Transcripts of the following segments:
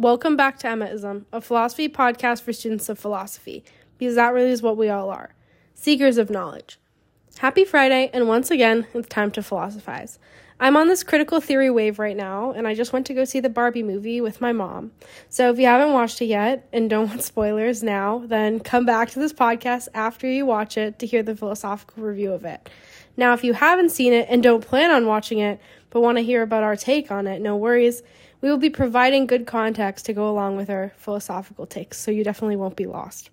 Welcome back to Emmaism, a philosophy podcast for students of philosophy, because that really is what we all are seekers of knowledge. Happy Friday, and once again, it's time to philosophize. I'm on this critical theory wave right now, and I just went to go see the Barbie movie with my mom. So if you haven't watched it yet and don't want spoilers now, then come back to this podcast after you watch it to hear the philosophical review of it. Now, if you haven't seen it and don't plan on watching it, but want to hear about our take on it, no worries. We will be providing good context to go along with our philosophical takes, so you definitely won't be lost.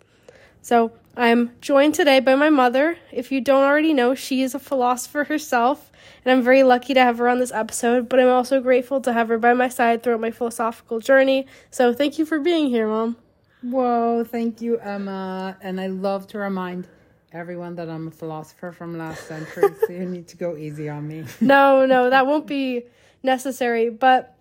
So, I'm joined today by my mother. If you don't already know, she is a philosopher herself, and I'm very lucky to have her on this episode, but I'm also grateful to have her by my side throughout my philosophical journey. So, thank you for being here, Mom. Whoa, thank you, Emma. And I love to remind everyone that I'm a philosopher from last century, so you need to go easy on me. no, no, that won't be necessary, but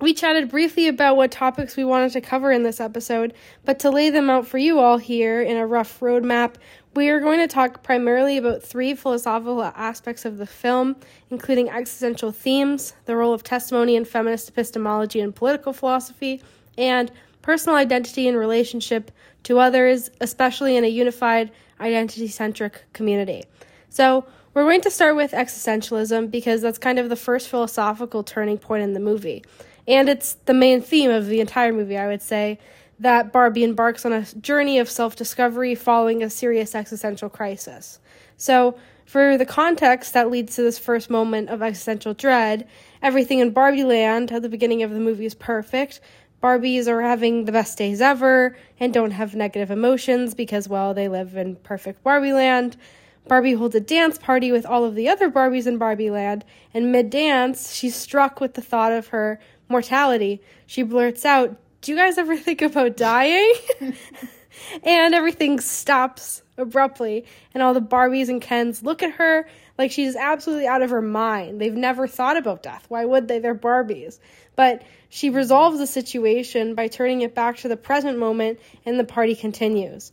we chatted briefly about what topics we wanted to cover in this episode, but to lay them out for you all here in a rough roadmap, we are going to talk primarily about three philosophical aspects of the film, including existential themes, the role of testimony in feminist epistemology and political philosophy, and personal identity in relationship to others, especially in a unified, identity centric community. So, we're going to start with existentialism because that's kind of the first philosophical turning point in the movie. And it's the main theme of the entire movie, I would say, that Barbie embarks on a journey of self discovery following a serious existential crisis. So, for the context that leads to this first moment of existential dread, everything in Barbie Land at the beginning of the movie is perfect. Barbies are having the best days ever and don't have negative emotions because, well, they live in perfect Barbie Land. Barbie holds a dance party with all of the other Barbies in Barbie Land, and mid dance, she's struck with the thought of her mortality. She blurts out, Do you guys ever think about dying? and everything stops abruptly, and all the Barbies and Kens look at her like she's absolutely out of her mind. They've never thought about death. Why would they? They're Barbies. But she resolves the situation by turning it back to the present moment, and the party continues.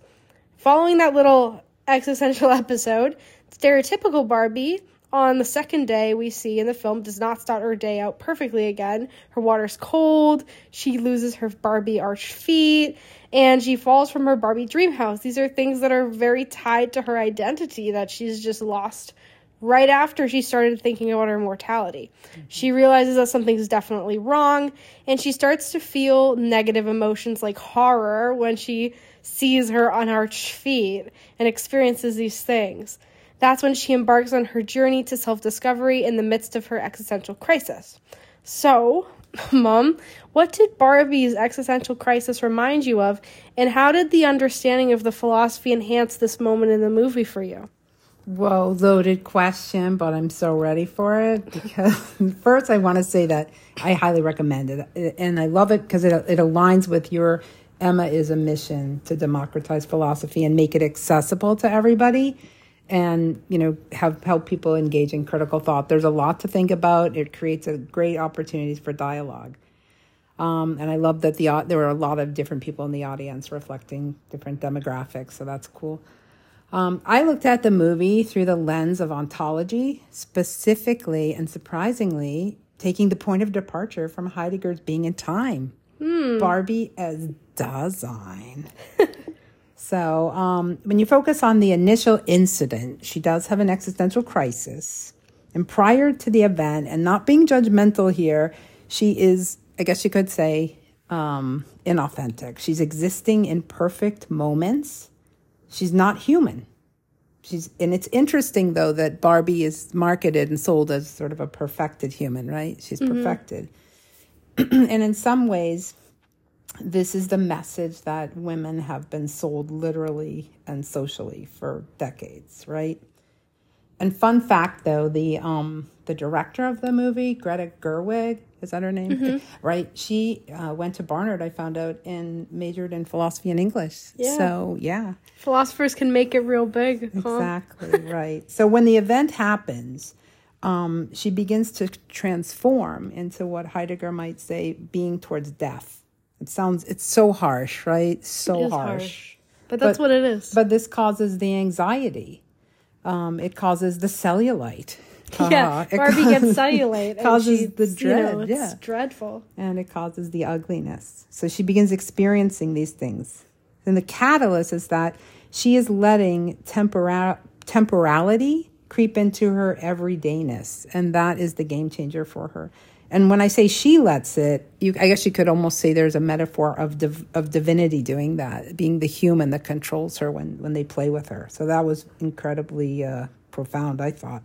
Following that little existential episode, stereotypical Barbie on the second day, we see in the film does not start her day out perfectly again. Her water's cold, she loses her Barbie arch feet, and she falls from her Barbie dream house. These are things that are very tied to her identity that she's just lost right after she started thinking about her mortality. Mm-hmm. She realizes that something's definitely wrong, and she starts to feel negative emotions like horror when she sees her unarched feet and experiences these things. That's when she embarks on her journey to self discovery in the midst of her existential crisis. So, Mom, what did Barbie's existential crisis remind you of, and how did the understanding of the philosophy enhance this moment in the movie for you? Well, loaded question, but I'm so ready for it because first I want to say that I highly recommend it, and I love it because it it aligns with your Emma is a mission to democratize philosophy and make it accessible to everybody and you know have help people engage in critical thought. There's a lot to think about. It creates a great opportunities for dialogue. Um, and i love that the there were a lot of different people in the audience reflecting different demographics so that's cool. Um, i looked at the movie through the lens of ontology specifically and surprisingly taking the point of departure from heidegger's being in time. Hmm. barbie as Dasein So, um, when you focus on the initial incident, she does have an existential crisis. And prior to the event, and not being judgmental here, she is, I guess you could say, um, inauthentic. She's existing in perfect moments. She's not human. She's, and it's interesting though that Barbie is marketed and sold as sort of a perfected human, right? She's mm-hmm. perfected. and in some ways, this is the message that women have been sold literally and socially for decades, right? And fun fact though, the um the director of the movie, Greta Gerwig, is that her name? Mm-hmm. Right? She uh, went to Barnard, I found out, and majored in philosophy and English. Yeah. So, yeah. Philosophers can make it real big. Huh? Exactly, right. So, when the event happens, um, she begins to transform into what Heidegger might say being towards death it sounds it's so harsh, right? So harsh. harsh. But that's but, what it is. But this causes the anxiety. Um, it causes the cellulite. yeah, it Barbie gets cellulite. causes she- the you know, dread, it's yeah. dreadful. and it causes the ugliness. So she begins experiencing these things. And the catalyst is that she is letting tempora- temporality creep into her everydayness. And that is the game changer for her. And when I say she lets it, you, I guess you could almost say there's a metaphor of div- of divinity doing that, being the human that controls her when when they play with her. So that was incredibly uh, profound, I thought.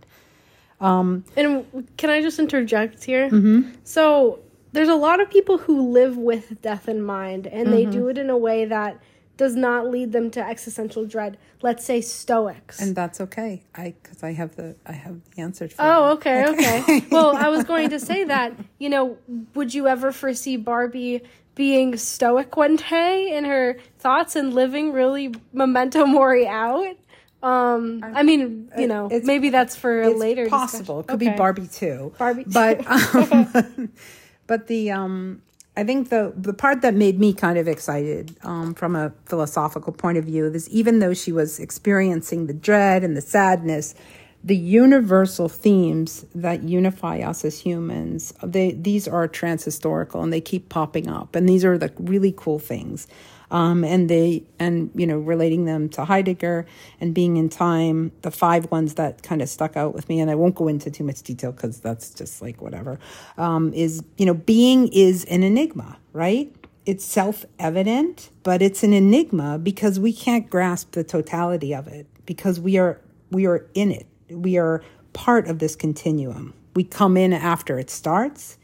Um, And can I just interject here? Mm-hmm. So there's a lot of people who live with death in mind, and they Mm-hmm. do it in a way that does not lead them to existential dread. Let's say Stoics. And that's okay. I because I have the I have the answer for Oh, you. okay, okay. well, I was going to say that, you know, would you ever foresee Barbie being stoic one day in her thoughts and living really memento mori out? Um, I mean, you know, it's- maybe that's for a it's later possible. It could discussion. be Barbie too. Barbie but um, but the um, I think the the part that made me kind of excited um, from a philosophical point of view is even though she was experiencing the dread and the sadness, the universal themes that unify us as humans they these are transhistorical and they keep popping up. And these are the really cool things um, and they and you know relating them to Heidegger and being in time, the five ones that kind of stuck out with me, and I won't go into too much detail because that's just like whatever. Um, is you know being is an enigma, right? It's self evident, but it's an enigma because we can't grasp the totality of it because we are we are in it. We are part of this continuum. We come in after it starts.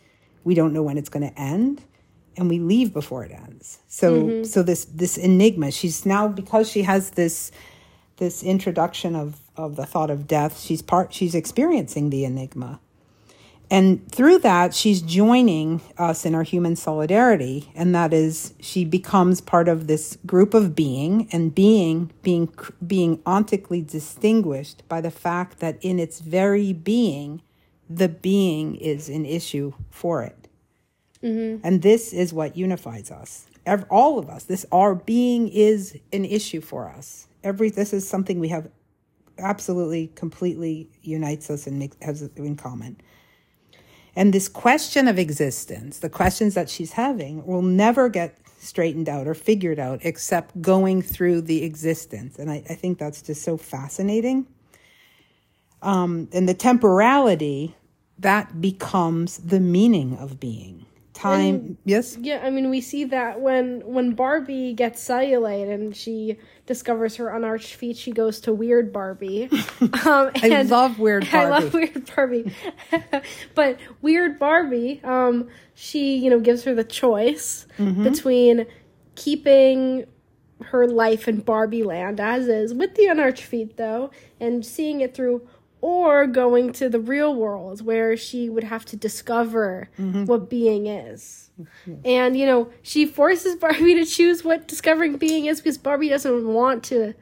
We don't know when it's going to end and we leave before it ends. So mm-hmm. so this this enigma, she's now because she has this this introduction of of the thought of death, she's part she's experiencing the enigma. And through that, she's joining us in our human solidarity, and that is she becomes part of this group of being, and being being being ontically distinguished by the fact that in its very being, the being is an issue for it. And this is what unifies us. Ev- all of us. This our being is an issue for us. Every this is something we have absolutely completely unites us and makes has in common. And this question of existence, the questions that she's having, will never get straightened out or figured out except going through the existence. And I, I think that's just so fascinating. Um, and the temporality, that becomes the meaning of being. Time, yes? Yeah, I mean, we see that when when Barbie gets cellulite and she discovers her unarched feet, she goes to Weird Barbie. Um, I love Weird barbie I love Weird Barbie, but Weird Barbie, um, she you know gives her the choice Mm-hmm. between keeping her life in Barbie Land as is with the unarched feet though, and seeing it through. Or going to the real world where she would have to discover Mm-hmm. what being is. And, you know, she forces Barbie to choose what discovering being is because Barbie doesn't want to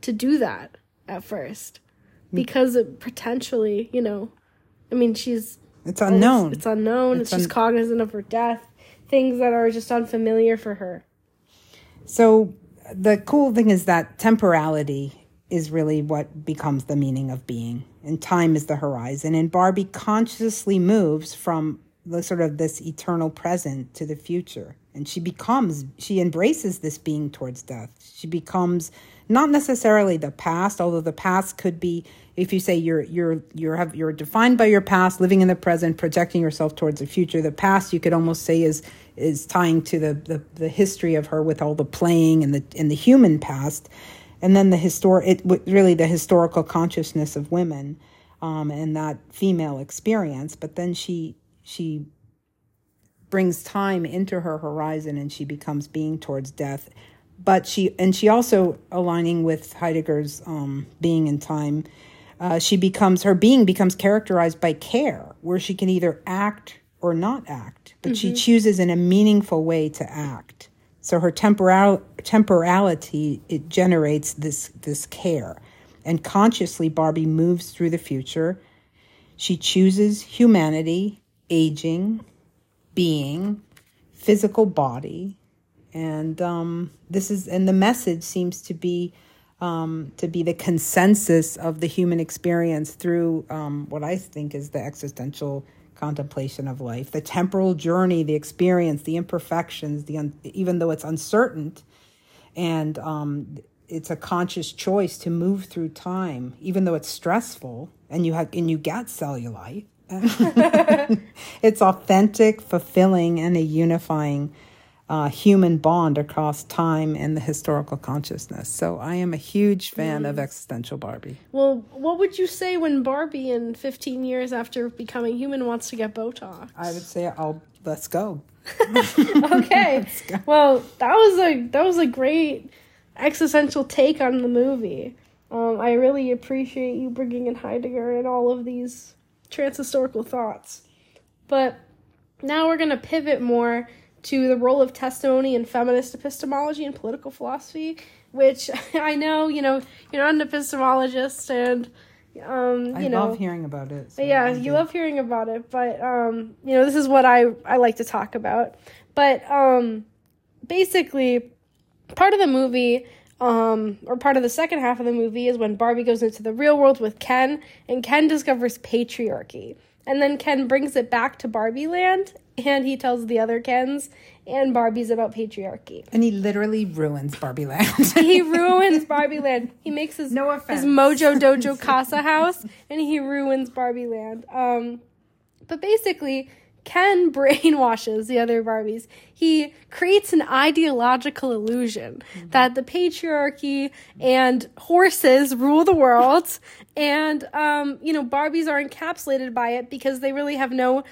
to do that at first. Mm. Because it potentially, you know, I mean, she's It's unknown. it's unknown. It's she's un- cognizant of her death, things that are just unfamiliar for her. So the cool thing is that temporality is really what becomes the meaning of being, and time is the horizon. And Barbie consciously moves from the sort of this eternal present to the future, and she becomes she embraces this being towards death. She becomes not necessarily the past, although the past could be if you say you're you're you're have you're defined by your past, living in the present, projecting yourself towards the future. The past you could almost say is is tying to the the, the history of her with all the playing and the in the human past, and then the histor it really the historical consciousness of women, um, and that female experience. But then she she brings time into her horizon and she becomes being towards death but she and she also aligning with heidegger's um, being in time uh, she becomes her being becomes characterized by care where she can either act or not act but she chooses in a meaningful way to act so her temporal temporality it generates this this care. And consciously barbie moves through the future. She chooses humanity aging being, physical body, and um, this is and the message seems to be um, to be the consensus of the human experience through um, what I think is the existential contemplation of life, the temporal journey, the experience, the imperfections, the un- even though it's uncertain, and um, it's a conscious choice to move through time, even though it's stressful, and you have and you get cellulite. it's authentic, fulfilling, and a unifying uh, human bond across time and the historical consciousness. So I am a huge fan mm. of existential Barbie. Well, what would you say when Barbie, in 15 years after becoming human, wants to get Botox? I would say, "I'll let's go." okay. let's go. Well, that was a that was a great existential take on the movie. Um, I really appreciate you bringing in Heidegger and all of these transhistorical thoughts. But now we're going to pivot more to the role of testimony in feminist epistemology and political philosophy, which I know, you know, you're not an epistemologist and um, I you know, love hearing about it. So yeah, you love hearing about it, but um, you know, this is what I I like to talk about. But um, basically, part of the movie, um, or part of the second half of the movie, is when Barbie goes into the real world with Ken, and Ken discovers patriarchy. And then Ken brings it back to Barbie Land and he tells the other Kens and Barbies about patriarchy. And he literally ruins Barbie Land. he ruins Barbie Land. He makes his no offense. his Mojo Dojo Casa house and he ruins Barbie Land. Um but basically Ken brainwashes the other Barbies. He creates an ideological illusion mm-hmm. that the patriarchy and horses rule the world, and um, you know Barbies are encapsulated by it because they really have no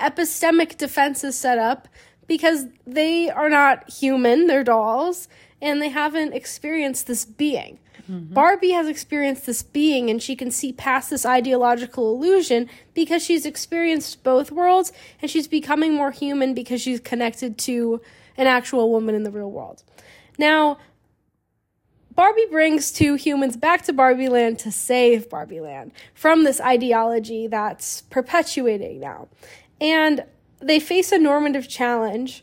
epistemic defenses set up because they are not human; they're dolls, and they haven't experienced this being. Mm-hmm. Barbie has experienced this being and she can see past this ideological illusion because she's experienced both worlds and she's becoming more human because she's connected to an actual woman in the real world. Now, Barbie brings two humans back to Barbie Land to save Barbie Land from this ideology that's perpetuating now. And they face a normative challenge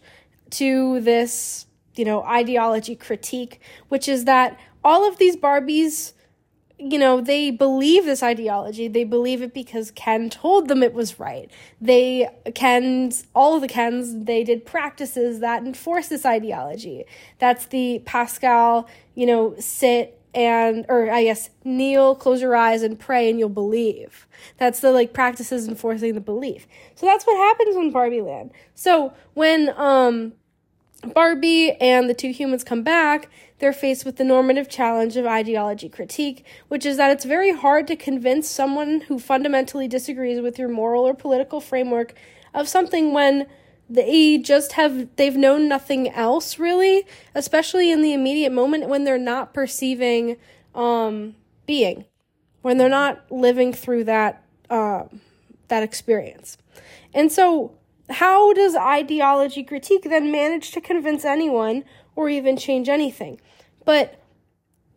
to this, you know, ideology critique, which is that all of these Barbies, you know, they believe this ideology. They believe it because Ken told them it was right. They, Ken's, all of the Kens, they did practices that enforce this ideology. That's the Pascal, you know, sit and, or I guess, kneel, close your eyes, and pray, and you'll believe. That's the like practices enforcing the belief. So that's what happens in Barbie Land. So when, um, Barbie and the two humans come back, they're faced with the normative challenge of ideology critique, which is that it's very hard to convince someone who fundamentally disagrees with your moral or political framework of something when they just have they've known nothing else really, especially in the immediate moment when they're not perceiving um, being, when they're not living through that uh, that experience, and so how does ideology critique then manage to convince anyone or even change anything? But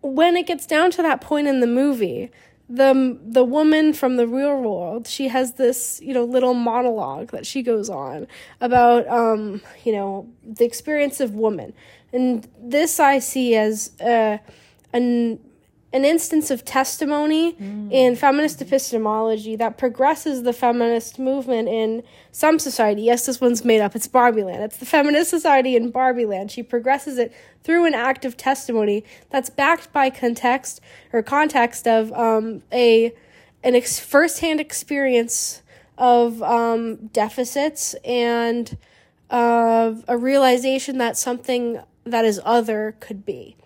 when it gets down to that point in the movie, the the woman from the real world, she has this, you know, little monologue that she goes on about um, you know, the experience of woman. And this I see as uh, an an instance of testimony mm. in feminist epistemology that progresses the feminist movement in some society. Yes, this one's made up. It's Barbie Land. It's the feminist society in Barbie Land. She progresses it through an act of testimony that's backed by context or context of um, a an ex- firsthand experience of um, deficits and of a realization that something that is other could be.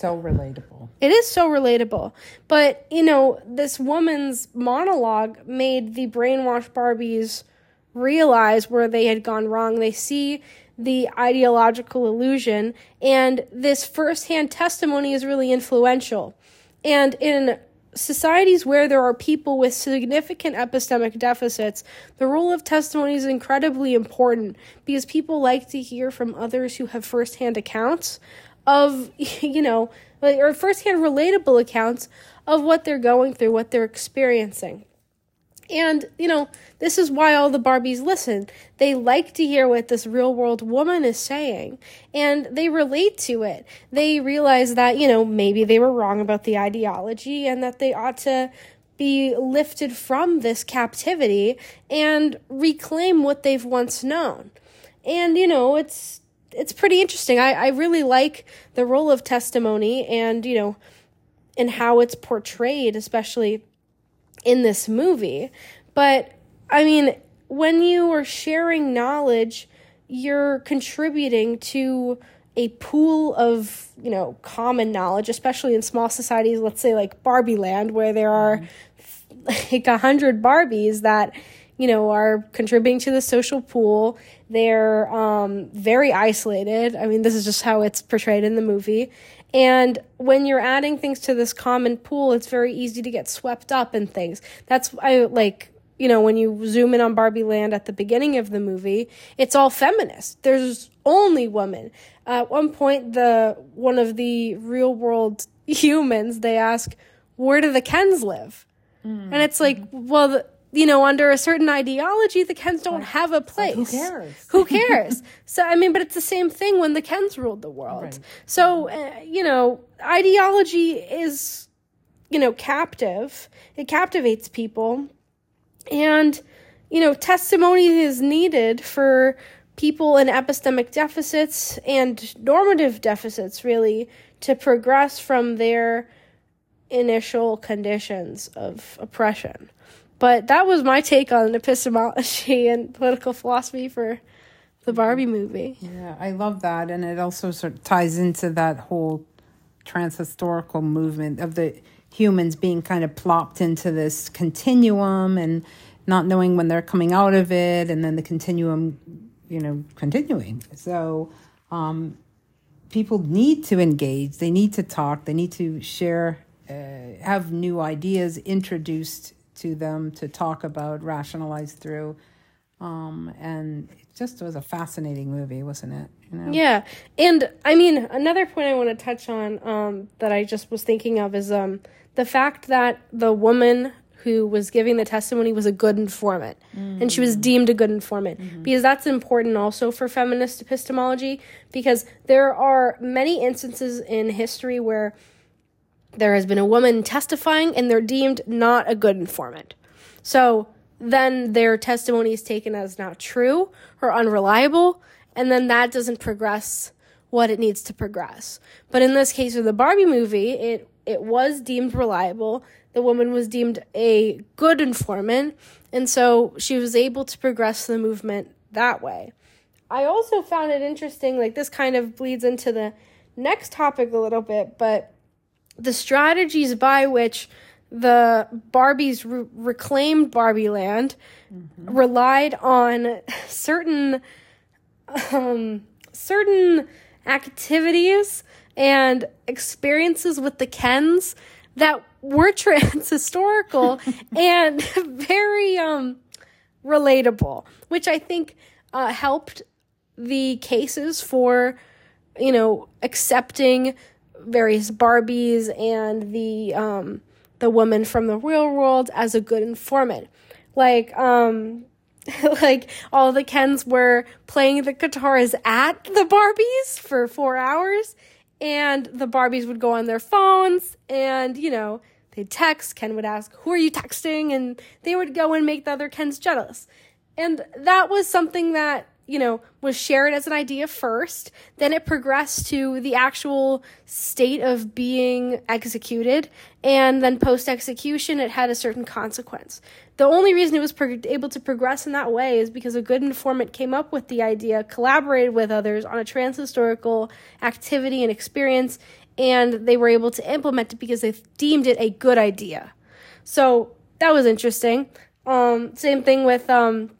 So relatable. It is so relatable. But, you know, this woman's monologue made the brainwashed Barbies realize where they had gone wrong. They see the ideological illusion, and this firsthand testimony is really influential. And in societies where there are people with significant epistemic deficits, the role of testimony is incredibly important because people like to hear from others who have firsthand accounts of, you know, or firsthand relatable accounts of what they're going through, what they're experiencing. And, you know, this is why all the Barbies listen. They like to hear what this real world woman is saying, and they relate to it. They realize that, you know, maybe they were wrong about the ideology and that they ought to be lifted from this captivity and reclaim what they've once known. And, you know, it's it's pretty interesting. I, I really like the role of testimony and, you know, and how it's portrayed, especially in this movie. But I mean, when you are sharing knowledge, you're contributing to a pool of, you know, common knowledge, especially in small societies, let's say like Barbie Land, where there are like a hundred Barbies that, you know, are contributing to the social pool. They're um, very isolated. I mean, this is just how it's portrayed in the movie. And when you're adding things to this common pool, it's very easy to get swept up in things. That's I like you know when you zoom in on Barbie Land at the beginning of the movie, it's all feminist. There's only women. At one point, the one of the real world humans they ask, "Where do the Kens live?" Mm-hmm. And it's like, well. The, you know, under a certain ideology, the Kens don't have a place. Like who cares? Who cares? so, I mean, but it's the same thing when the Kens ruled the world. Right. So, uh, you know, ideology is, you know, captive. It captivates people. And, you know, testimony is needed for people in epistemic deficits and normative deficits, really, to progress from their initial conditions of oppression. But that was my take on epistemology and political philosophy for the Barbie movie. Yeah, I love that. And it also sort of ties into that whole transhistorical movement of the humans being kind of plopped into this continuum and not knowing when they're coming out of it and then the continuum you know continuing so um, people need to engage they need to talk they need to share uh, have new ideas introduced to them to talk about, rationalize through. Um, and it just was a fascinating movie, wasn't it? You know? Yeah, and I mean, another point I want to touch on um, that I just was thinking of is um, the fact that the woman who was giving the testimony was a good informant, mm-hmm. and she was deemed a good informant mm-hmm. because that's important also for feminist epistemology because there are many instances in history where there has been a woman testifying and they're deemed not a good informant. So then their testimony is taken as not true or unreliable, and then that doesn't progress what it needs to progress. But in this case of the Barbie movie, it it was deemed reliable. The woman was deemed a good informant, and so she was able to progress the movement that way. I also found it interesting, like this kind of bleeds into the next topic a little bit, but the strategies by which the Barbies re- reclaimed Barbie Land mm-hmm. relied on certain um, certain activities and experiences with the Kens that were trans historical and very um, relatable, which I think uh, helped the cases for you know accepting various Barbies and the um, the woman from the real world as a good informant. Like um, like all the Kens were playing the guitars at the Barbies for four hours, and the Barbies would go on their phones and you know they'd text. Ken would ask, "Who are you texting?" and they would go and make the other Kens jealous. And that was something that you know, was shared as an idea first. Then it progressed to the actual state of being executed. And then post execution, it had a certain consequence. The only reason it was pro- able to progress in that way is because a good informant came up with the idea, collaborated with others on a transhistorical activity and experience, and they were able to implement it because they deemed it a good idea. So that was interesting. Um, same thing with um,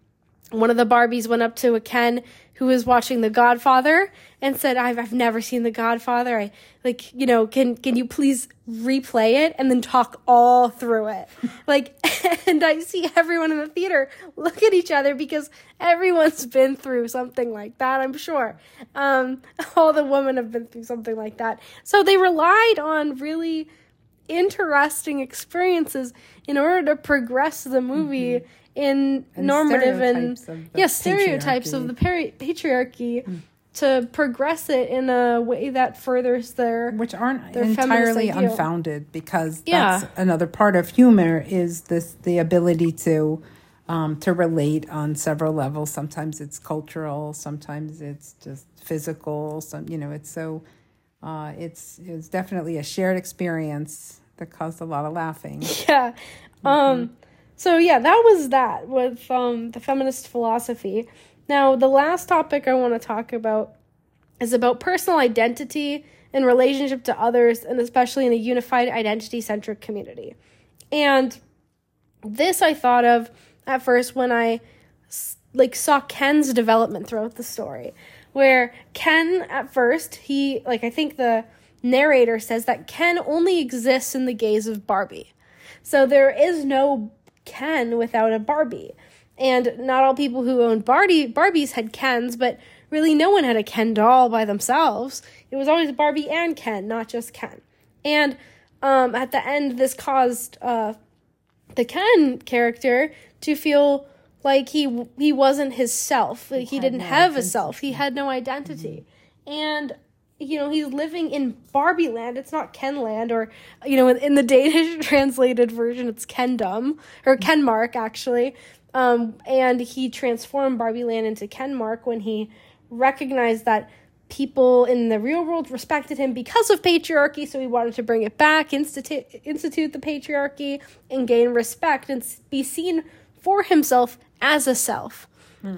one of the Barbies went up to a Ken who was watching The Godfather and said, I've, I've never seen The Godfather. I like, you know, can, can you please replay it and then talk all through it? like, and I see everyone in the theater look at each other because everyone's been through something like that, I'm sure. Um, all the women have been through something like that. So they relied on really interesting experiences in order to progress the movie in And normative and stereotypes of the yeah stereotypes of patriarchy. the patriarchy to progress it in a way that furthers their which aren't Their entirely unfounded because Yeah. that's another part of humor is this the ability to um, to relate on several levels. Sometimes it's cultural sometimes it's just physical some you know it's so uh, it's it's definitely a shared experience that caused a lot of laughing. Yeah. Um so yeah that was that with um the feminist philosophy. Now the last topic i want to talk about is about personal identity in relationship to others and especially in a unified identity centric community. And this i thought of at first when I like saw ken's development throughout the story where ken at first he like i think the narrator says that ken only exists in the gaze of barbie. So there is no Ken without a Barbie. And not all people who owned Barbie Barbies had Kens, but really no one had a Ken doll by themselves. It was always Barbie and Ken, not just Ken. And um, at the end, this caused uh, the Ken character to feel like he he wasn't his self. Like he, had didn't no have a self. He had no identity. And you know, he's living in Barbie land. It's not Ken land or you know, in, in the Danish translated version it's Kendom or Kenmark actually. Um, and he transformed Barbie land into Kenmark when he recognized that people in the real world respected him because of patriarchy so he wanted to bring it back institute institute the patriarchy and gain respect and be seen for himself as a self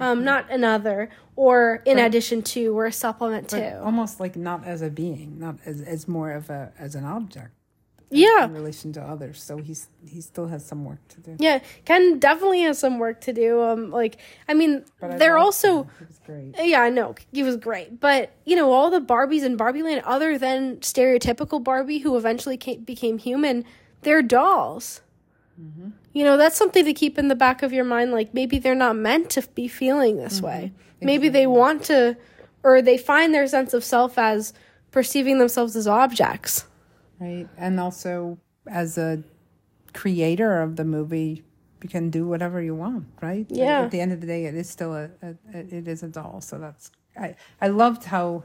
um, not another or in addition to or a supplement to almost like not as a being not as, as more of a as an object yeah in relation to others so he's he still has some work to do yeah ken definitely has some work to do um like i mean I they're also. Great Yeah, I know. He was great. But, you know, all the Barbies in Barbie Land, other than stereotypical Barbie who eventually came, became human, they're dolls. Mm-hmm. You know, that's something to keep in the back of your mind. Like, maybe they're not meant to be feeling this mm-hmm. way. Maybe they want to, or they find their sense of self as perceiving themselves as objects. right and also as a creator of the movie you can do whatever you want right Yeah. at the end of the day it is still a, a it is a doll so that's i i loved how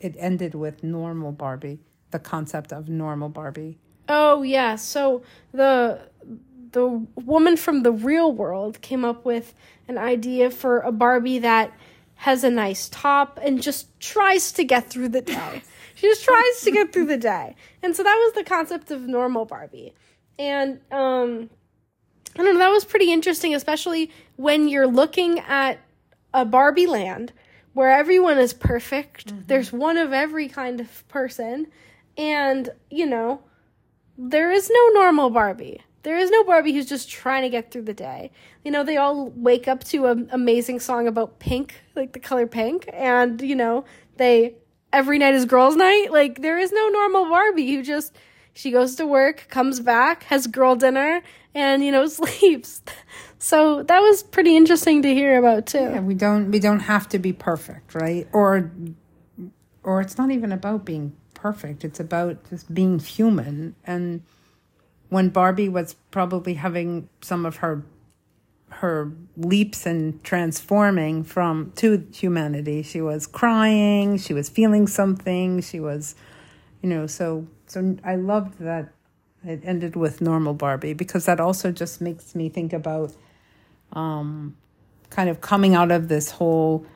it ended with normal barbie the concept of normal barbie Oh yeah, so the the woman from the real world came up with an idea for a Barbie that has a nice top and just tries to get through the day. she just tries to get through the day. And so that was the concept of normal Barbie. And um I don't know, that was pretty interesting, especially when you're looking at a Barbie land where everyone is perfect. There's one of every kind of person. And, you know, there is no normal Barbie. There is no Barbie who's just trying to get through the day. You know, they all wake up to an amazing song about pink, like the color pink, and you know, they every night is girls' night. Like there is no normal Barbie who just she goes to work, comes back, has girl dinner, and you know, sleeps. So that was pretty interesting to hear about too. yeah we don't we don't have to be perfect right or or it's not even about being perfect. It's about just being human. And when barbie was probably having some of her her leaps and transforming from to humanity she was crying she was feeling something she was you know so so i loved that it ended with normal barbie because that also just makes me think about um kind of coming out of this whole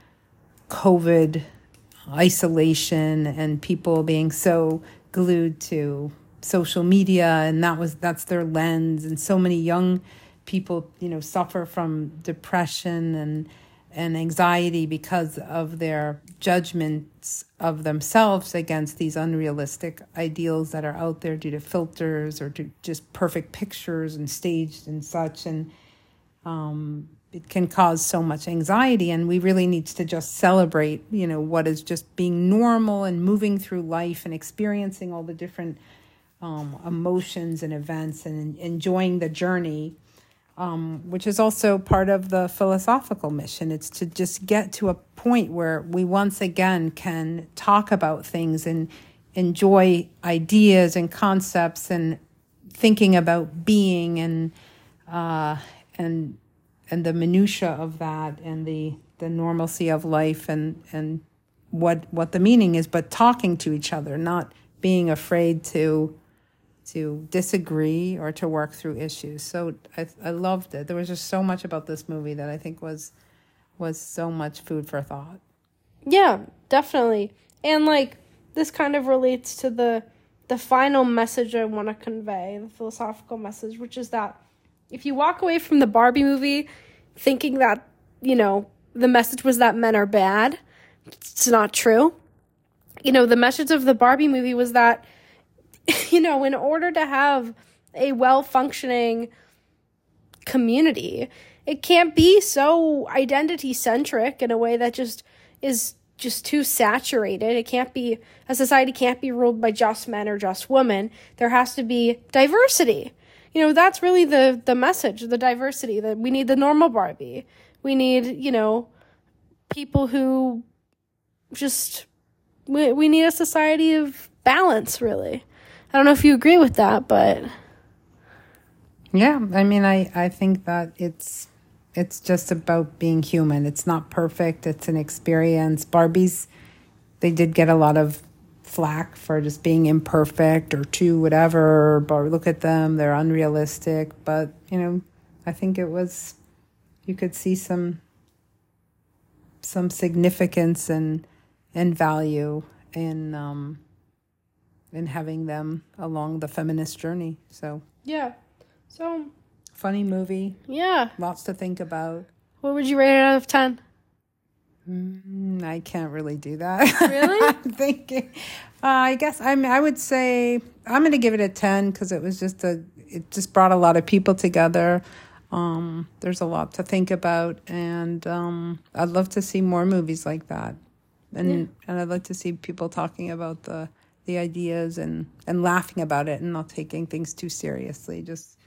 covid isolation and people being so glued to social media and that was that's their lens. And so many young people you know suffer from depression and and anxiety because of their judgments of themselves against these unrealistic ideals that are out there due to filters or to just perfect pictures and staged and such. And um, it can cause so much anxiety and we really need to just celebrate you know what is just being normal and moving through life and experiencing all the different um, emotions and events and enjoying the journey um, which is also part of the philosophical mission. It's to just get to a point where we once again can talk about things and enjoy ideas and concepts and thinking about being and uh, and and the minutia of that and the the normalcy of life and and what what the meaning is, but talking to each other, not being afraid to to disagree or to work through issues. So I I loved it. There was just so much about this movie that I think was was so much food for thought. Yeah, definitely. And like this kind of relates to the the final message I want to convey, the philosophical message, which is that if you walk away from the Barbie movie thinking that, you know, the message was that men are bad, it's not true. You know, the message of the Barbie movie was that, you know, in order to have a well functioning community, it can't be so identity centric in a way that just is just too saturated. It can't be a society can't be ruled by just men or just women. There has to be diversity. You know, that's really the the message, the diversity that we need the normal Barbie. We need, you know, people who just we, we need a society of balance really. I don't know if you agree with that, but yeah, I mean I I think that it's it's just about being human. It's not perfect. It's an experience. Barbies, they did get a lot of flack for just being imperfect or too whatever. But look at them; they're unrealistic. But you know, I think it was you could see some some significance and and value in um, in having them along the feminist journey. So yeah, so Funny movie. Yeah. Lots to think about. What would you rate it out of 10? Mm, I can't really do that. Really? I'm thinking. Uh, I guess I'm. I would say I'm going to give it a ten because it was just a. It just brought a lot of people together. Um, there's a lot to think about, and um, I'd love to see more movies like that. And yeah. and I'd like to see people talking about the the ideas and and laughing about it and not taking things too seriously. Just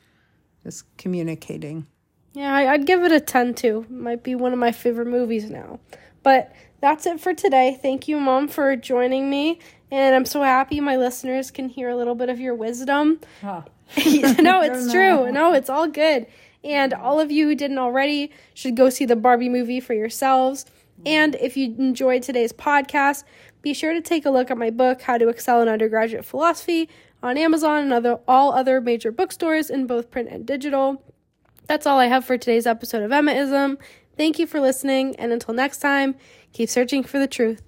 just communicating. Yeah, I, would give it a 10 too. Might be one of my favorite movies now. But that's it for today. Thank you, Mom, for joining me. And I'm so happy my listeners can hear a little bit of your wisdom. Huh. no, it's true. No, it's all good. And all of you who didn't already should go see the Barbie movie for yourselves. And if you enjoyed today's podcast, be sure to take a look at my book, How to Excel in Undergraduate Philosophy, on Amazon and other all other major bookstores in both print and digital. That's all I have for today's episode of Emmaism. Thank you for listening, and until next time, keep searching for the truth.